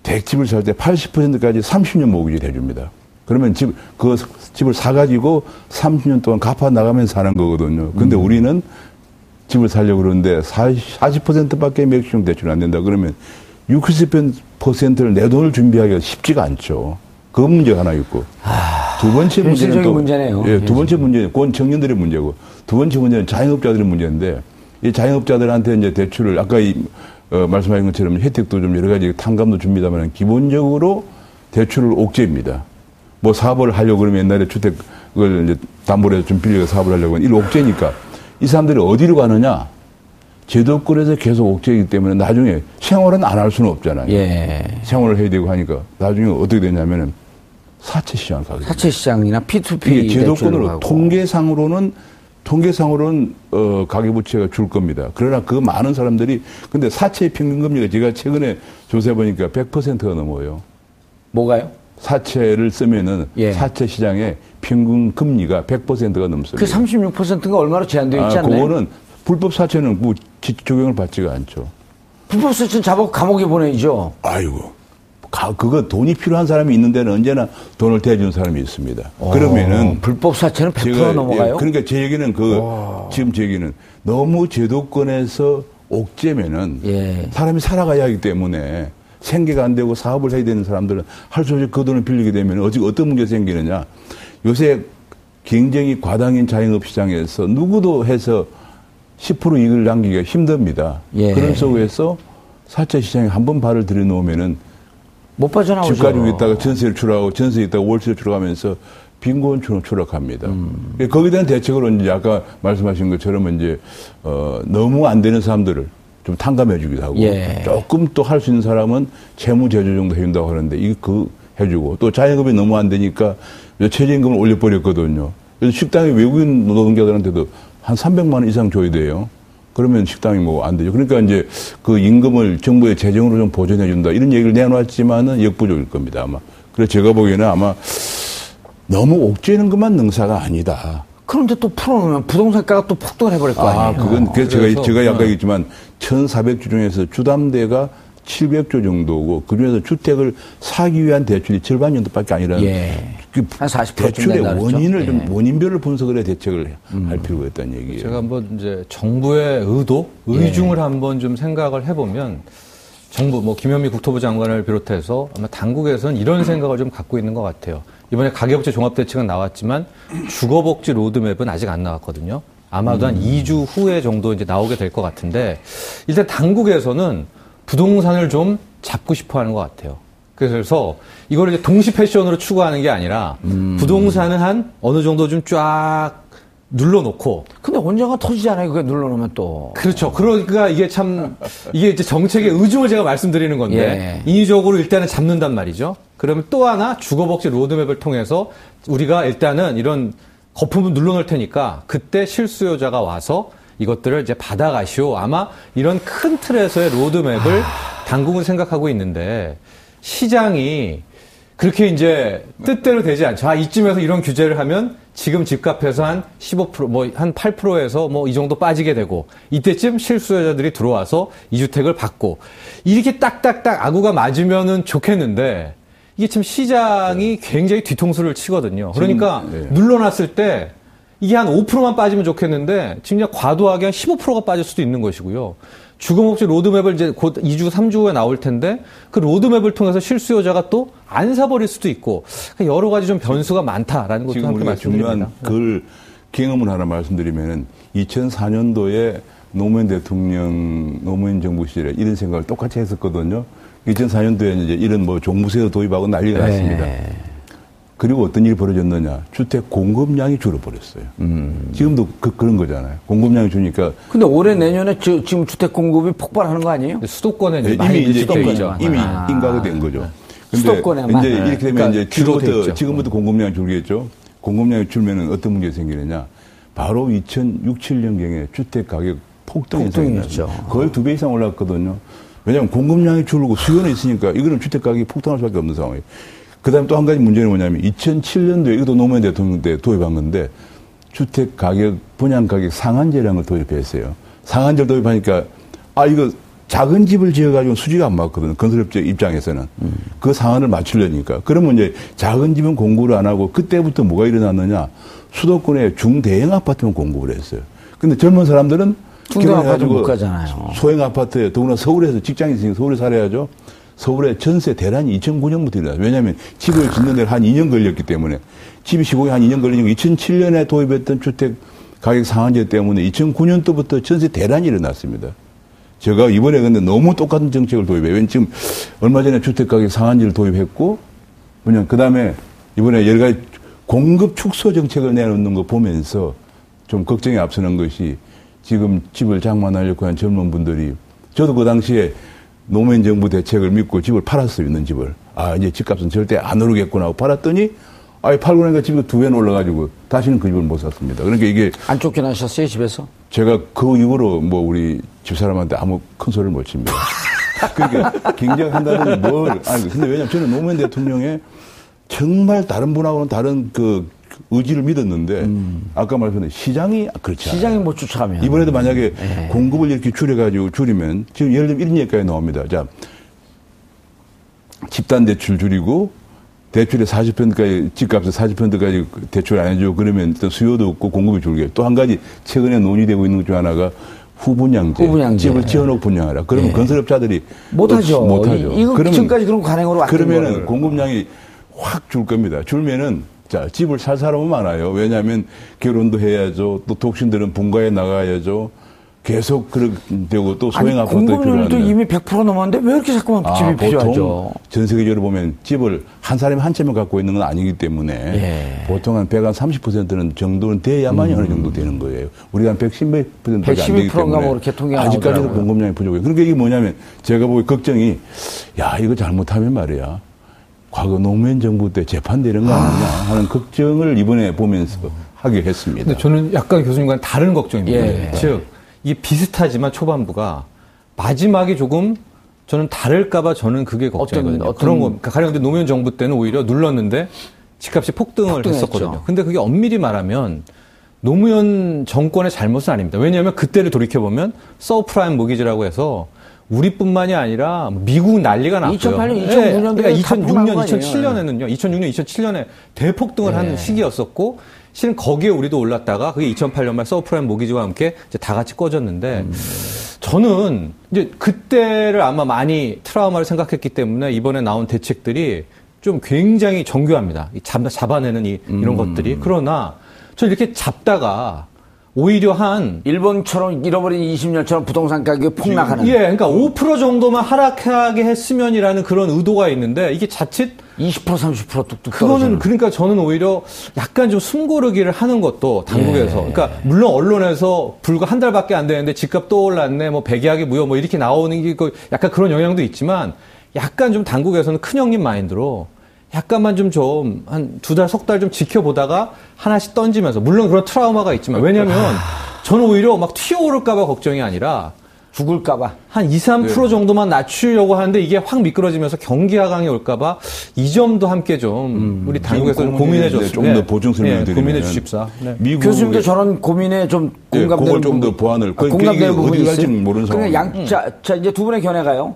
E: 대집을 살 때 80%까지 30년 모기지 해줍니다. 그러면 집, 그 집을 사가지고 30년 동안 갚아 나가면서 사는 거거든요. 근데 우리는 집을 살려고 그러는데 40, 40%밖에 맥시멈 대출이 안 된다. 그러면 60%를 내 돈을 준비하기가 쉽지가 않죠. 그 문제가 하나 있고. 두 번째 문제는 또.
B: 문제네요.
E: 예, 두 번째 문제는 그건 청년들의 문제고. 두 번째 문제는 자영업자들의 문제인데 이 자영업자들한테 이제 대출을 아까 이, 어, 말씀하신 것처럼 혜택도 좀 여러 가지 탕감도 줍니다만 기본적으로 대출을 옥죄입니다. 뭐 사업을 하려고 그러면 옛날에 주택을 이제 담보로 해서 좀 빌려서 사업을 하려고 하면 이 옥죄니까 이 사람들이 어디로 가느냐? 제도권에서 계속 옥죄이기 때문에 나중에 생활은 안 할 수는 없잖아요.
B: 예.
E: 생활을 해야 되고 하니까 나중에 어떻게 되냐면은 사채 시장을 가게.
B: 사채 시장이나 P2P
E: 이게
B: 대출로
E: 제도권으로. 통계상으로는 통계상으로는 어 가계 부채가 줄 겁니다. 그러나 그 많은 사람들이 근데 사채 평균 금리가 제가 최근에 조사해 보니까 100%가 넘어요.
B: 뭐가요?
E: 사채를 쓰면은
B: 예.
E: 사채 시장의 평균 금리가 100%가 넘습니다.
B: 그 36%가 얼마로 제한되어 있지
E: 아,
B: 않나요?
E: 그거는 불법 사채는 뭐 지- 적용을 받지가 않죠.
B: 불법 수준 잡아 감옥에 보내죠.
E: 아이고. 가- 그거 돈이 필요한 사람이 있는 데는 언제나 돈을 대주는 사람이 있습니다. 그러면은
B: 어, 불법 사채는 100%
E: 제가,
B: 넘어가요.
E: 예, 그러니까 제 얘기는 그 지금 제 얘기는 너무 제도권에서 옥죄면은
B: 예.
E: 사람이 살아가야 하기 때문에 생계가 안 되고 사업을 해야 되는 사람들은 할 수 없이 그 돈을 빌리게 되면 어찌 어떤 문제가 생기느냐 요새 굉장히 과당인 자영업 시장에서 누구도 해서 10% 이익을 남기기가 힘듭니다.
B: 예.
E: 그런 속에서 사채 시장에 한 번 발을 들여놓으면은
B: 못 빠져나오죠.
E: 집 가지고 있다가 전세를 추락하고 전세 있다가 월세를 추락하면서 빈곤처럼 추락합니다. 예, 거기에 대한 대책으로 이제 아까 말씀하신 것처럼 이제 어, 너무 안 되는 사람들을 좀 탕감해주기도 하고
B: 예.
E: 조금 또 할 수 있는 사람은 채무 제조 정도 해준다고 하는데 이거 그 해주고 또 자영업이 너무 안 되니까 최저임금을 올려버렸거든요. 그래서 식당에 외국인 노동자들한테도 한 300만 원 이상 줘야 돼요. 그러면 식당이 뭐 안 되죠. 그러니까 이제 그 임금을 정부의 재정으로 좀 보전해 준다. 이런 얘기를 내놓았지만은 역부족일 겁니다, 아마. 그래서 제가 보기에는 아마 너무 옥죄는 것만 능사가 아니다.
B: 그런데 또 풀어놓으면 부동산가가 또 폭등을 해버릴 거
E: 아,
B: 아니에요.
E: 그건, 그래서
D: 그래서,
E: 제가, 제가
D: 네.
E: 얘기했지만 1,400주 중에서 주담대가 700조 정도고 그중에서 주택을 사기 위한 대출이 절반 정도밖에 아니라
B: 예. 그한 40%쯤
E: 대출의? 원인을 좀
B: 예.
E: 원인별로 분석을 해 대책을 할 필요가 있다는 얘기예요.
D: 제가 한번 이제 정부의 의도, 의중을 한번 좀 생각을 해보면 정부, 뭐 김현미 국토부 장관을 비롯해서 아마 당국에서는 이런 생각을 좀 갖고 있는 것 같아요. 이번에 가계복지 종합대책은 나왔지만 주거복지 로드맵은 아직 안 나왔거든요. 아마도 한 2주 후에 정도 이제 나오게 될 것 같은데 일단 당국에서는 부동산을 좀 잡고 싶어 하는 것 같아요. 그래서 이걸 이제 동시 패션으로 추구하는 게 아니라 부동산은 한 어느 정도 좀 쫙 눌러놓고
B: 근데 언젠가 터지잖아요. 그게 눌러놓으면 또.
D: 그렇죠. 그러니까 이게 참 이게 이제 정책의 의중을 제가 말씀드리는 건데
B: 예.
D: 인위적으로 일단은 잡는단 말이죠. 그러면 또 하나 주거복지 로드맵을 통해서 우리가 일단은 이런 거품을 눌러놓을 테니까 그때 실수요자가 와서 이것들을 이제 받아가시오. 아마 이런 큰 틀에서의 로드맵을 당국은 생각하고 있는데 시장이 그렇게 이제 뜻대로 되지 않죠. 아, 이쯤에서 이런 규제를 하면 지금 집값에서 한 15%, 뭐, 한 8%에서 뭐 이 정도 빠지게 되고, 이때쯤 실수요자들이 들어와서 이 주택을 받고, 이렇게 딱딱딱 아구가 맞으면은 좋겠는데, 이게 참 시장이 굉장히 뒤통수를 치거든요. 그러니까
E: 네.
D: 눌러놨을 때, 이게 한 5%만 빠지면 좋겠는데, 지금 과도하게 한 15%가 빠질 수도 있는 것이고요. 주거복지 로드맵을 이제 곧 2주, 3주 후에 나올 텐데, 그 로드맵을 통해서 실수요자가 또 안 사버릴 수도 있고, 그러니까 여러 가지 좀 변수가 많다라는 것도 함께 말씀드립니다.
E: 중요한 그걸 경험을 하나 말씀드리면은 2004년도에 노무현 대통령 노무현 정부 시절에 이런 생각을 똑같이 했었거든요. 2004년도에 이제 이런 뭐 종부세도 도입하고 난리가 났습니다.
B: 네.
E: 그리고 어떤 일이 벌어졌느냐. 주택 공급량이 줄어버렸어요.
B: 음.
E: 지금도 그, 런 거잖아요. 공급량이 주니까
B: 근데 올해 내년에 저- 지금 주택 공급이 폭발하는 거 아니에요?
D: 근데 수도권에 이제
E: 예,
D: 많이
E: 이미 이제
D: 밀집돼
E: 이미,
B: 아.
E: 인가가 된 거죠.
B: 수도권에만.
E: 이제 이렇게 되면
D: 그러니까
E: 이제 지금부터. 지금부터 공급량이 줄겠죠. 공급량이 줄면은 어떤 문제가 생기느냐? 바로 2006, 7년경에 주택 가격 폭등 현상이
B: 폭등이었죠.
E: 났어요. 거의 두 배 이상 올랐거든요. 왜냐하면 공급량이 줄고 수요는 있으니까 이거는 주택 가격이 폭등할 수밖에 없는 상황이에요. 그 다음에 또 한 가지 문제는 뭐냐면 2007년도에 이것도 노무현 대통령 때 도입한 건데 주택 가격, 분양 가격 상한제라는 걸 도입했어요. 상한제를 도입하니까 아, 이거 작은 집을 지어가지고 수지가 안 맞거든요. 건설업체 입장에서는. 그 상한을 맞추려니까. 그러면 이제 작은 집은 공급을 안 하고 그때부터 뭐가 일어났느냐. 수도권에 중대형 아파트만 공급을 했어요. 근데 젊은 사람들은
B: 중대형 아파트 못 가잖아요.
E: 소형 아파트에 더구나 서울에서 직장이 있으니까 서울에 살아야죠. 서울에 전세 대란이 2009년부터 일어났어요. 왜냐하면 집을 짓는 데는 한 2년 걸렸기 때문에 집이 시공이 한 2년 걸리니까 2007년에 도입했던 주택 가격 상한제 때문에 2009년도부터 전세 대란이 일어났습니다. 제가 이번에 근데 너무 똑같은 정책을 도입해요. 왜냐면 지금 얼마 전에 주택 가격 상한제를 도입했고, 뭐냐, 그 다음에 이번에 여러 가지 공급 축소 정책을 내놓는 거 보면서 좀 걱정이 앞서는 것이 지금 집을 장만하려고 한 젊은 분들이 저도 그 당시에 노무현 정부 대책을 믿고 집을 팔았어요, 있는 집을. 아, 이제 집값은 절대 안 오르겠구나 하고 팔았더니 아, 팔고 나니까 집이 두 배는 올라가지고 다시는 그 집을 못 샀습니다. 그러니까 이게
B: 안 쫓겨나셨어요, 집에서?
E: 제가 그 이후로 뭐 우리 집사람한테 아무 큰 소리를 못 칩니다. 그러니까 경쟁한다는 뭘, 아니, 근데 왜냐면 저는 노무현 대통령의 정말 다른 분하고는 다른 그 의지를 믿었는데 아까 말씀드린 시장이 그렇지 않아요.
B: 시장이 못 쫓아가면.
E: 이번에도 만약에
B: 네.
E: 공급을 이렇게 줄여가지고 줄이면 지금 예를 들면 이런 얘기까지 나옵니다. 자, 집단 대출 줄이고 대출의 40%까지 집값의 40%까지 대출 안 해주고 그러면 일단 수요도 없고 공급이 줄게. 또 한 가지 최근에 논의되고 있는 것 중 하나가 후분양제.
B: 후분양제.
E: 집을 지어놓고 분양하라. 그러면
B: 예.
E: 건설업자들이
B: 못하죠.
E: 못하죠.
B: 이, 거 지금까지 그런 관행으로
E: 그러면은
B: 거를.
E: 공급량이 확 줄 겁니다. 줄면은 자 집을 살 사람은 많아요. 왜냐하면 결혼도 해야죠. 또 독신들은 분가에 나가야죠. 계속 그렇게 되고 또 소형 아파트
B: 공급률도. 이미 100% 넘었는데 왜 이렇게 자꾸만
E: 아,
B: 집이 필요하죠?
E: 전 세계적으로 보면 집을 한 사람이 한 채만 갖고 있는 건 아니기 때문에
B: 예.
E: 보통 한 100, 한 30%는 정도는 돼야만이 어느 정도 되는 거예요. 우리가 한 110몇 퍼센트밖에 안 되기
B: 112% 인가
E: 때문에
B: 뭐 이렇게 통계가
E: 아직까지도. 공급량이 부족해요. 그러니까 이게 뭐냐면 제가 보기 걱정이 야 이거 잘못하면 말이야. 과거 노무현 정부 때 재판되는 거 아니냐 하는 걱정을 이번에 보면서 하게 했습니다.
D: 근데 저는 약간 교수님과는 다른 걱정입니다.
B: 예.
D: 즉, 이게 비슷하지만 초반부가 마지막에 조금 저는 다를까봐 저는 그게 걱정이거든요.
B: 어떤- 어떤-
D: 그런 거, 그러니까 가령 노무현 정부 때는 오히려 눌렀는데 집값이 폭등을
B: 폭등했죠.
D: 했었거든요. 근데 그게 엄밀히 말하면 노무현 정권의 잘못은 아닙니다. 왜냐하면 그때를 돌이켜보면 서브프라임 모기지라고 해서 우리뿐만이 아니라 미국 난리가 났고요.
B: 2008년, 2009년
D: 그러니까
B: 다 폭락한
D: 2006년,
B: 거 아니에요?
D: 2007년에는요. 2006년, 2007년에 대폭등을
B: 네.
D: 하는 시기였었고 실은 거기에 우리도 올랐다가 그게 2008년 말 서브프라임 모기지와 함께 이제 다 같이 꺼졌는데
B: 음.
D: 저는 이제 그때를 아마 많이 트라우마를 생각했기 때문에 이번에 나온 대책들이 좀 굉장히 정교합니다. 이 잡, 잡아내는 이,
B: 음.
D: 이런 것들이. 그러나 저 이렇게 잡다가 오히려 한
B: 일본처럼 잃어버린 20년처럼 부동산 가격이 폭락하는.
D: 예, 그러니까 5% 정도만 하락하게 했으면이라는 그런 의도가 있는데 이게 자칫
B: 20% 30% 뚝뚝
D: 그거는 그러니까 저는 오히려 약간 좀 숨고르기를 하는 것도 당국에서.
B: 예.
D: 그러니까 물론 언론에서 불과 한 달밖에 안 되는데 집값 또 올랐네 뭐 백이하게 무효 뭐 이렇게 나오는 게그 약간 그런 영향도 있지만 약간 좀 당국에서는 큰 형님 마인드로 약간만 좀 좀 한 두 달 석 달 좀 지켜보다가 하나씩 던지면서 물론 그런 트라우마가 있지만 왜냐면 저는 오히려 막 튀어오를까봐 걱정이 아니라
B: 죽을까봐
D: 한 2, 3% 정도만 낮추려고 하는데 이게 확 미끄러지면서 경기 하강이 올까봐 이 점도 함께 좀 우리 당국에서 좀 고민해 줬으면
E: 좀더 보충
D: 예,
E: 드리면
D: 고민해 주십사. 네.
E: 미국
B: 교수님도 저런 고민에 좀
E: 예,
B: 공감되는
E: 그걸 좀더
B: 부분-
E: 보완을.
B: 아,
E: 그-
B: 공감되는 부분이 있어요?
E: 모르는
B: 그러니까 양,
E: 상황.
B: 자, 자, 이제 두 분의 견해가요.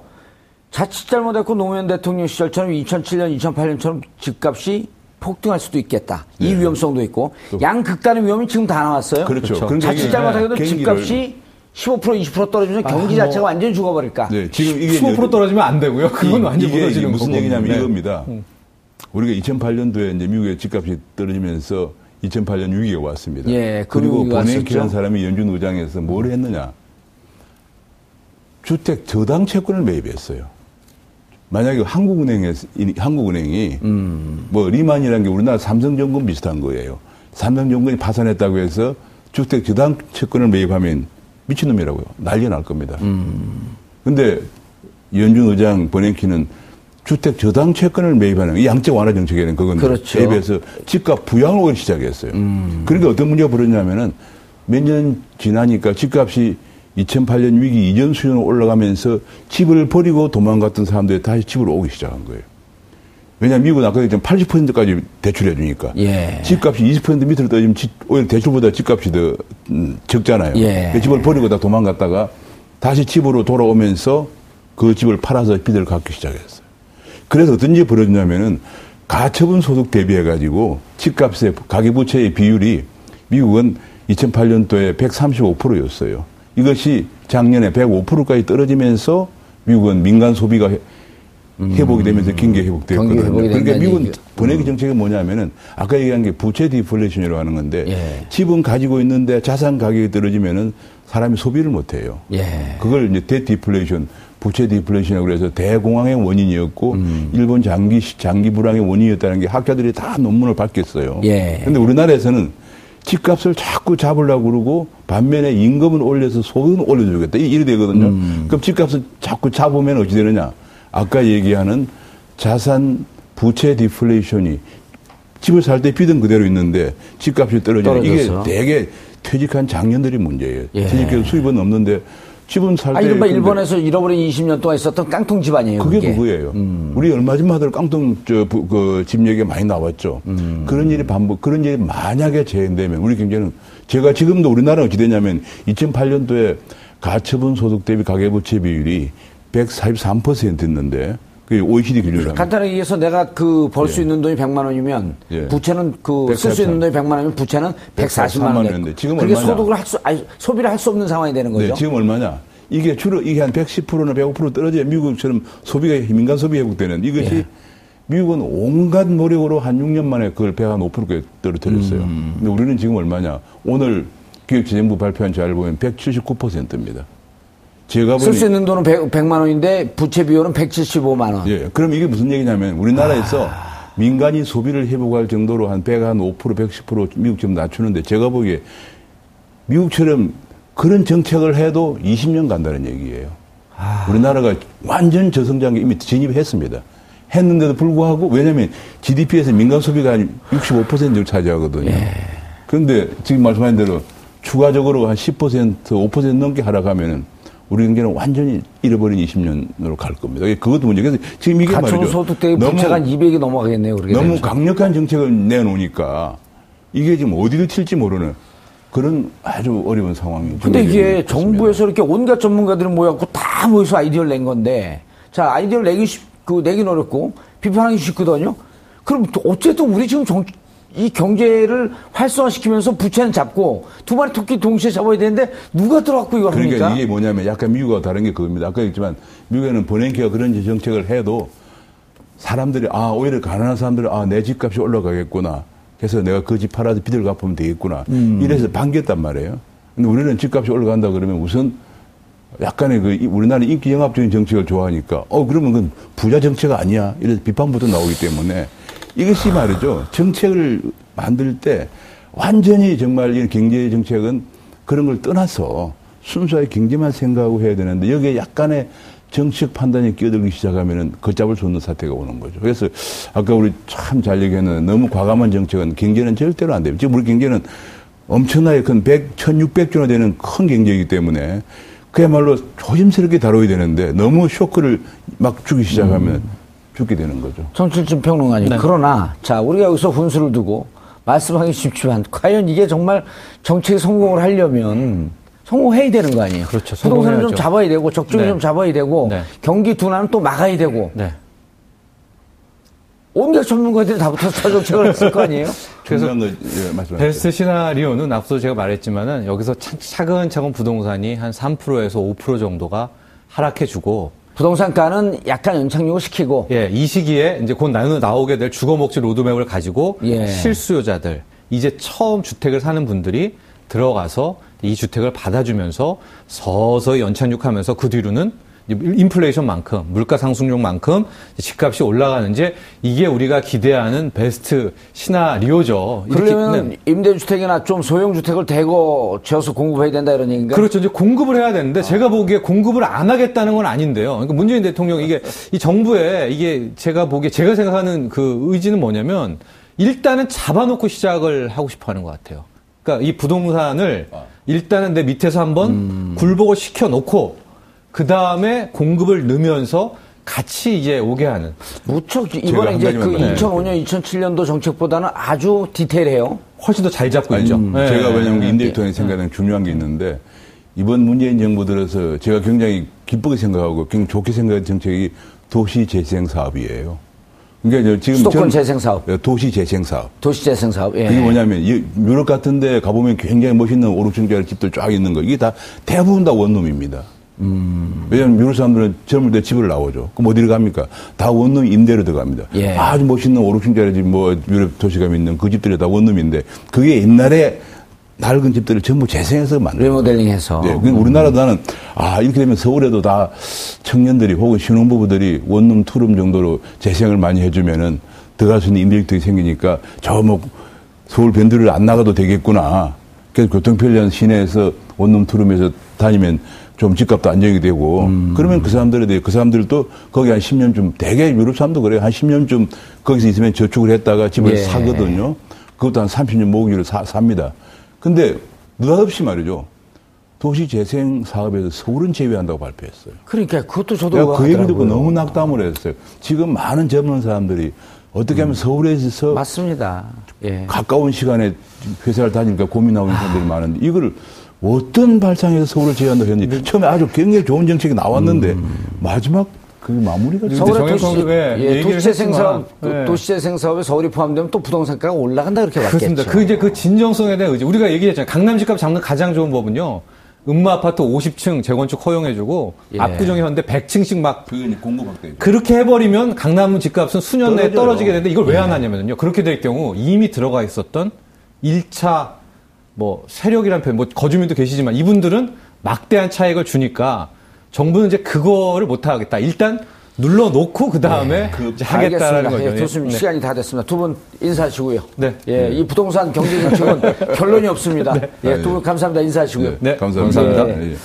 B: 자칫 잘못했고 노무현 대통령 시절처럼 2007년, 2008년처럼 집값이 폭등할 수도 있겠다. 이 위험성도 있고 양 극단의 위험이 지금 다 나왔어요.
E: 그렇죠.
D: 그렇죠.
B: 자칫 잘못하게도
E: 경기를-
B: 집값이 15% 20% 떨어지면 경기 자체가 완전히 죽어버릴까.
E: 네, 지금 이게
D: 15%
E: 이제-
D: 떨어지면 안 되고요. 그건
E: 이-
D: 완전
E: 이게
D: 무너지는
E: 무슨
D: 거고.
E: 얘기냐면
D: 네.
E: 이겁니다. 우리가 2008년도에 이제 미국의 집값이 떨어지면서 2008년 위기가 왔습니다.
B: 예,
E: 그리고
B: 금융위기가
E: 보냉키라는
B: 왔었죠.
E: 사람이 연준 의장에서 뭘 했느냐? 주택 저당 채권을 매입했어요. 만약에 한국은행에 한국은행이
B: 음.
E: 뭐 리만이라는 게 우리나라 삼성전권 비슷한 거예요. 삼성전권이 파산했다고 해서 주택 저당 채권을 매입하면 미친놈이라고요. 난리 날 겁니다.
B: 음.
E: 근데 연준 의장 버냉키는 주택 저당 채권을 매입하는 이 양적 완화 정책에는 그건데
B: 그렇죠.
E: 대비해서 집값 부양을 시작했어요. 그러니까 어떤 문제가 벌어졌냐면은 몇 년 지나니까 집값이 2008년 위기 이전 수준으로 올라가면서 집을 버리고 도망갔던 사람들이 다시 집으로 오기 시작한 거예요. 왜냐하면 미국은 아까 얘기했지만 80%까지 대출해 주니까
B: 예.
E: 집값이 20% 밑으로 떨어지면 집- 오히려 대출보다 집값이 더 음, 적잖아요.
B: 예.
E: 그 집을 버리고 다 도망갔다가 다시 집으로 돌아오면서 그 집을 팔아서 빚을 갚기 시작했어요. 그래서 어떤 일이 벌어지냐면은 가처분 소득 대비해 가지고 집값의 가계부채의 비율이 미국은 2008년도에 135%였어요. 이것이 작년에 105%까지 떨어지면서 미국은 민간 소비가 회- 회복이 되면서 경기
B: 회복이
E: 그러니까 미국은
B: 얘기죠.
E: 번외기 정책이 뭐냐면은 아까 얘기한 게 부채 디플레이션이라고 하는 건데
B: 예.
E: 집은 가지고 있는데 자산 가격이 떨어지면은 사람이 소비를 못 해요.
B: 예.
E: 그걸 이제 debt deflation, 부채 디플레이션이라고 그래서 대공황의 원인이었고
B: 음.
E: 일본 장기 장기 불황의 원인이었다는 게 학자들이 다 논문을 밝혔어요.
B: 예.
E: 근데 우리나라에서는 집값을 자꾸 잡으려고 그러고 반면에 임금은 올려서 소득은 올려주겠다. 이- 이래 되거든요.
B: 음.
E: 그럼 집값을 자꾸 잡으면 어찌 되느냐? 아까 얘기하는 자산 부채 디플레이션이 집을 살때 빚은 그대로 있는데 집값이 떨어지는 이게
B: 떨어져서.
E: 대개 퇴직한 장년들이 문제예요.
B: 예.
E: 퇴직해서 수입은 없는데 집은 살 때.
B: 아, 이른바 일본에서 잃어버린 20년 동안 있었던 깡통 집안이에요.
E: 그게
B: 그게.
E: 그거예요.
B: 음.
E: 우리 얼마 전만 하더라도 깡통 저그 얘기 많이 나왔죠.
B: 음.
E: 그런 일이 반복 그런 일이 만약에 재현되면 우리 경제는 제가 지금도 우리나라 어찌 되냐면 2008년도에 가처분 소득 대비 가계부채 비율이 143%였는데 그게 OECD 하면
B: 간단하게 얘기해서 내가 그 벌 수 있는 돈이 100만 원이면
E: 예.
B: 부채는 그 쓸 수 있는 돈이 100만 원이면 부채는 140만
E: 143만
B: 원.
E: 원인데 지금
B: 그게
E: 얼마냐?
B: 소득을 할 수, 아니, 소비를 할 수 없는 상황이 되는 거죠.
E: 네, 지금 얼마냐? 이게 주로 이게 한 110%나 105% 떨어져야 미국처럼 소비가 민간 소비 회복되는 이것이
B: 예.
E: 미국은 온갖 노력으로 한 6년 만에 그걸 105%에 떨어뜨렸어요.
B: 음.
E: 근데 우리는 지금 얼마냐? 오늘 기획재정부 발표한 자료를 보면 179%입니다. 제가
B: 쓸
E: 보니
B: 수 있는 돈은 100, 만 원인데 부채 비율은 175만 원.
E: 예, 그럼 이게 무슨 얘기냐면 우리나라에서
B: 아.
E: 민간이 소비를 회복할 정도로 한 105% 110% 미국처럼 낮추는데 제가 보기에 미국처럼 그런 정책을 해도 20년 간다는 얘기예요.
B: 아.
E: 우리나라가 완전 저성장에 이미 진입했습니다. 했는데도 불구하고 왜냐하면 GDP에서 민간 소비가 한 65% 정도 차지하거든요.
B: 예.
E: 그런데 지금 말씀하신 대로 추가적으로 한 10% 5% 넘게 하락하면은 우리 경제는 완전히 잃어버린 20년으로 갈 겁니다. 그것도 문제. 그래서 지금 이게 말이죠.
B: 소득 대비 부채가 한 200이 넘어가겠네요.
E: 너무
B: 되면.
E: 강력한 정책을 내놓으니까 이게 지금 어디로 튈지 모르는 그런 아주 어려운 상황이.
B: 근데 이게
E: 있습니다.
B: 정부에서 이렇게 온갖 전문가들이 모여갖고 다 모여서 아이디어를 낸 건데, 자, 아이디어를 내기 쉽, 그, 내긴 어렵고, 비판하기 쉽거든요? 그럼 또 어쨌든 우리 지금 정, 이 경제를 활성화시키면서 부채는 잡고, 두 마리 토끼 동시에 잡아야 되는데, 누가 들어갖고 이걸
E: 그러니까
B: 합니까?
E: 이게 뭐냐면 약간 미국과 다른 게 그겁니다. 아까 했지만 미국에는 버냉키가 그런 정책을 해도 사람들이 아 오히려 가난한 사람들은 아내 집값이 올라가겠구나. 그래서 내가 그 집 팔아서 빚을 갚으면 되겠구나.
B: 음.
E: 이래서 반겼단 말이에요. 근데 우리는 집값이 올라간다 그러면 우선 약간의 그 이- 우리나라는 인기 영합적인 정책을 좋아하니까 어 그러면 그건 부자 정책 아니야. 이래서 비판부터 나오기 때문에 이것이 말이죠. 정책을 만들 때 완전히 정말 이 경제 정책은 그런 걸 떠나서 순수하게 경제만 생각하고 해야 되는데 여기에 약간의 정책 판단이 끼어들기 시작하면은 걷잡을 수 없는 사태가 오는 거죠. 그래서 아까 우리 참 잘 얘기했는데 너무 과감한 정책은 경제는 절대로 안 돼요. 지금 우리 경제는 엄청나게 큰 100, 1600조나 되는 큰 경제이기 때문에 그야말로 조심스럽게 다뤄야 되는데 너무 쇼크를 막 주기 시작하면 죽게 되는 거죠.
B: 정칠진 평론가님.
D: 네.
B: 그러나, 자, 우리가 여기서 훈수를 두고 말씀하기 쉽지만, 과연 이게 정말 정책이 성공을 하려면 성공해야 되는 거 아니에요?
D: 그렇죠.
B: 부동산을 좀. 잡아야 되고, 적정이
D: 네.
B: 좀 잡아야 되고,
D: 네.
B: 경기 둔화는 또 막아야 되고,
D: 네.
B: 온갖 전문가들이 다 붙어서 정책을 했을 거 아니에요?
D: 그래서
E: 예.
D: 베스트 시나리오는 앞서 제가 말했지만은 여기서 차- 차근차근 부동산이 한 3%에서 5% 정도가 하락해주고
B: 부동산가는 약간 연착륙을 시키고,
D: 예, 이 시기에 이제 곧 나오게 될 주거목지 로드맵을 가지고
B: 예.
D: 실수요자들 이제 처음 주택을 사는 분들이 들어가서 이 주택을 받아주면서 서서히 연착륙하면서 그 뒤로는 인플레이션만큼 물가 상승률만큼 집값이 올라가는지 이게 우리가 기대하는 베스트 시나리오죠.
B: 그러려면
D: 네.
B: 임대주택이나 좀 소형 주택을 대거 지어서 공급해야 된다 이런 얘기인가?
D: 그렇죠. 이제 공급을 해야 되는데 제가 보기에 공급을 안 하겠다는 건 아닌데요. 그러니까 문재인 대통령 이게 이 정부의 이게 제가 보기에 제가 생각하는 그 의지는 뭐냐면 일단은 잡아놓고 시작을 하고 싶어 하는 것 같아요. 그러니까 이 부동산을 일단은 내 밑에서 한번 굴복을 시켜놓고 그 다음에 공급을 넣으면서 같이 이제 오게 하는.
B: 무척 이번에
E: 한
B: 이제
E: 그더
B: 2005년, 2007년도 정책보다는 아주 디테일해요.
D: 훨씬 더 잘 잡고
E: 아니,
D: 있죠.
E: 음,
D: 네.
E: 제가 왜냐하면
B: 예.
E: 임대주택에 생각하는 중요한 게 있는데 이번 문재인 정부 들어서 제가 굉장히 기쁘게 생각하고 굉장히 좋게 생각한 정책이 도시 재생 사업이에요. 그러니까 저 지금
B: 수도권
E: 전-
B: 재생 사업.
E: 예, 도시 재생 사업.
B: 도시 재생 사업. 예.
E: 그게 뭐냐면 이 유럽 같은 데 가보면 굉장히 멋있는 5, 6층짜리 집들 쫙 있는 거. 이게 다 대부분 다 원룸입니다. 왜냐하면 미국 사람들은 젊을 때 집을 나오죠. 그럼 어디를 갑니까? 다 원룸 임대로 들어갑니다.
B: 예.
E: 아주 멋있는 5, 6층짜리 집, 뭐, 유럽 도시감 있는 그 집들이 다 원룸인데 그게 옛날에 낡은 집들을 전부 재생해서 만든 거예요.
B: 리모델링해서.
E: 네, 그러니까 우리나라도 나는 아 이렇게 되면 서울에도 다 청년들이 혹은 신혼부부들이 원룸 투룸 정도로 재생을 많이 해주면은 들어갈 수 있는 임대주택이 생기니까 저 뭐 서울 변두리를 안 나가도 되겠구나. 그래서 교통편리한 시내에서 원룸 투룸에서 다니면 좀 집값도 안정이 되고 그러면 그 사람들에 대해 그 사람들도 거기 한 10년쯤 대개 유럽 사람도 그래요. 한 10년쯤 거기서 있으면 저축을 했다가 집을
B: 예.
E: 사거든요. 그것도 한 30년 모기로 사, 삽니다. 근데 느닷없이 말이죠. 도시 재생 사업에서 서울은 제외한다고 발표했어요.
B: 그러니까 그것도 저도
E: 그 얘기 듣고. 너무 낙담을 했어요. 지금 많은 젊은 사람들이 어떻게 하면 서울에서
B: 맞습니다. 예.
E: 가까운 시간에 회사를 다니니까 고민하고 있는 사람들이 많은데 이거를 어떤 발상에서 서울을 제외한다고 했는지 처음에 아주 굉장히 좋은 정책이 나왔는데 마지막 그 마무리가
B: 서울의 도시,
D: 왜
B: 예, 도시재생 사업, 그
D: 네.
B: 도시재생 사업에 서울이 포함되면 또 부동산가가 올라간다 그렇게 봤겠죠.
D: 그렇습니다. 그 이제 그 진정성에 대한 의지. 우리가 얘기했잖아요. 강남 집값 잡는 가장 좋은 법은요. 음마 아파트 50층 재건축 허용해주고
B: 예.
D: 압구정에 현대 100층씩 막
E: 그게 공급 확대.
D: 그렇게 해버리면 강남 집값은 수년 내에. 떨어지게 되는데 이걸 왜 안 하냐면요. 그렇게 될 경우 이미 들어가 있었던 1차 뭐 세력이란 표현, 뭐 거주민도 계시지만 이분들은 막대한 차익을 주니까 정부는 이제 그거를 못 하겠다. 일단 눌러놓고 그 다음에 이제 하겠다라는
B: 알겠습니다.
D: 거죠.
B: 예, 좋습니다.
D: 네.
B: 시간이 다 됐습니다. 두 분 인사하시고요.
D: 네.
B: 예, 이 부동산 경제 정책은 결론이 없습니다. 예, 두 분 감사합니다. 인사하시고요.
D: 네,
E: 감사합니다.
D: 감사합니다.
E: 예.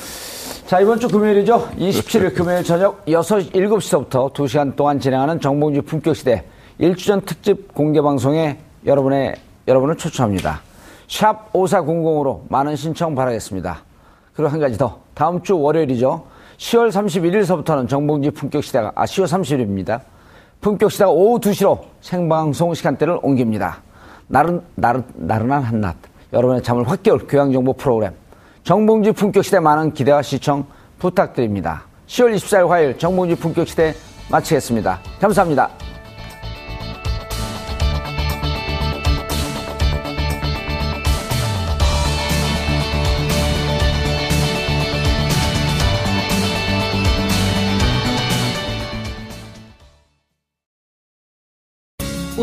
B: 자, 이번 주 금요일이죠. 27일 금요일 저녁 6, 7시부터 2시간 동안 진행하는 정봉주 품격시대 1주년 특집 공개방송에 여러분의, 여러분을 초청합니다. 샵 5400으로 많은 신청 바라겠습니다. 그리고 한 가지 더. 다음 주 월요일이죠. 10월 31일서부터는 정봉주 품격 시대가, 아, 10월 30일입니다. 품격 시대가 오후 2시로 생방송 시간대를 옮깁니다. 나른, 나른, 나른한 한낮. 여러분의 잠을 확 깨울 교양 정보 프로그램 정봉주 품격 시대 많은 기대와 시청 부탁드립니다. 10월 24일 화요일 정봉주 품격 시대 마치겠습니다. 감사합니다.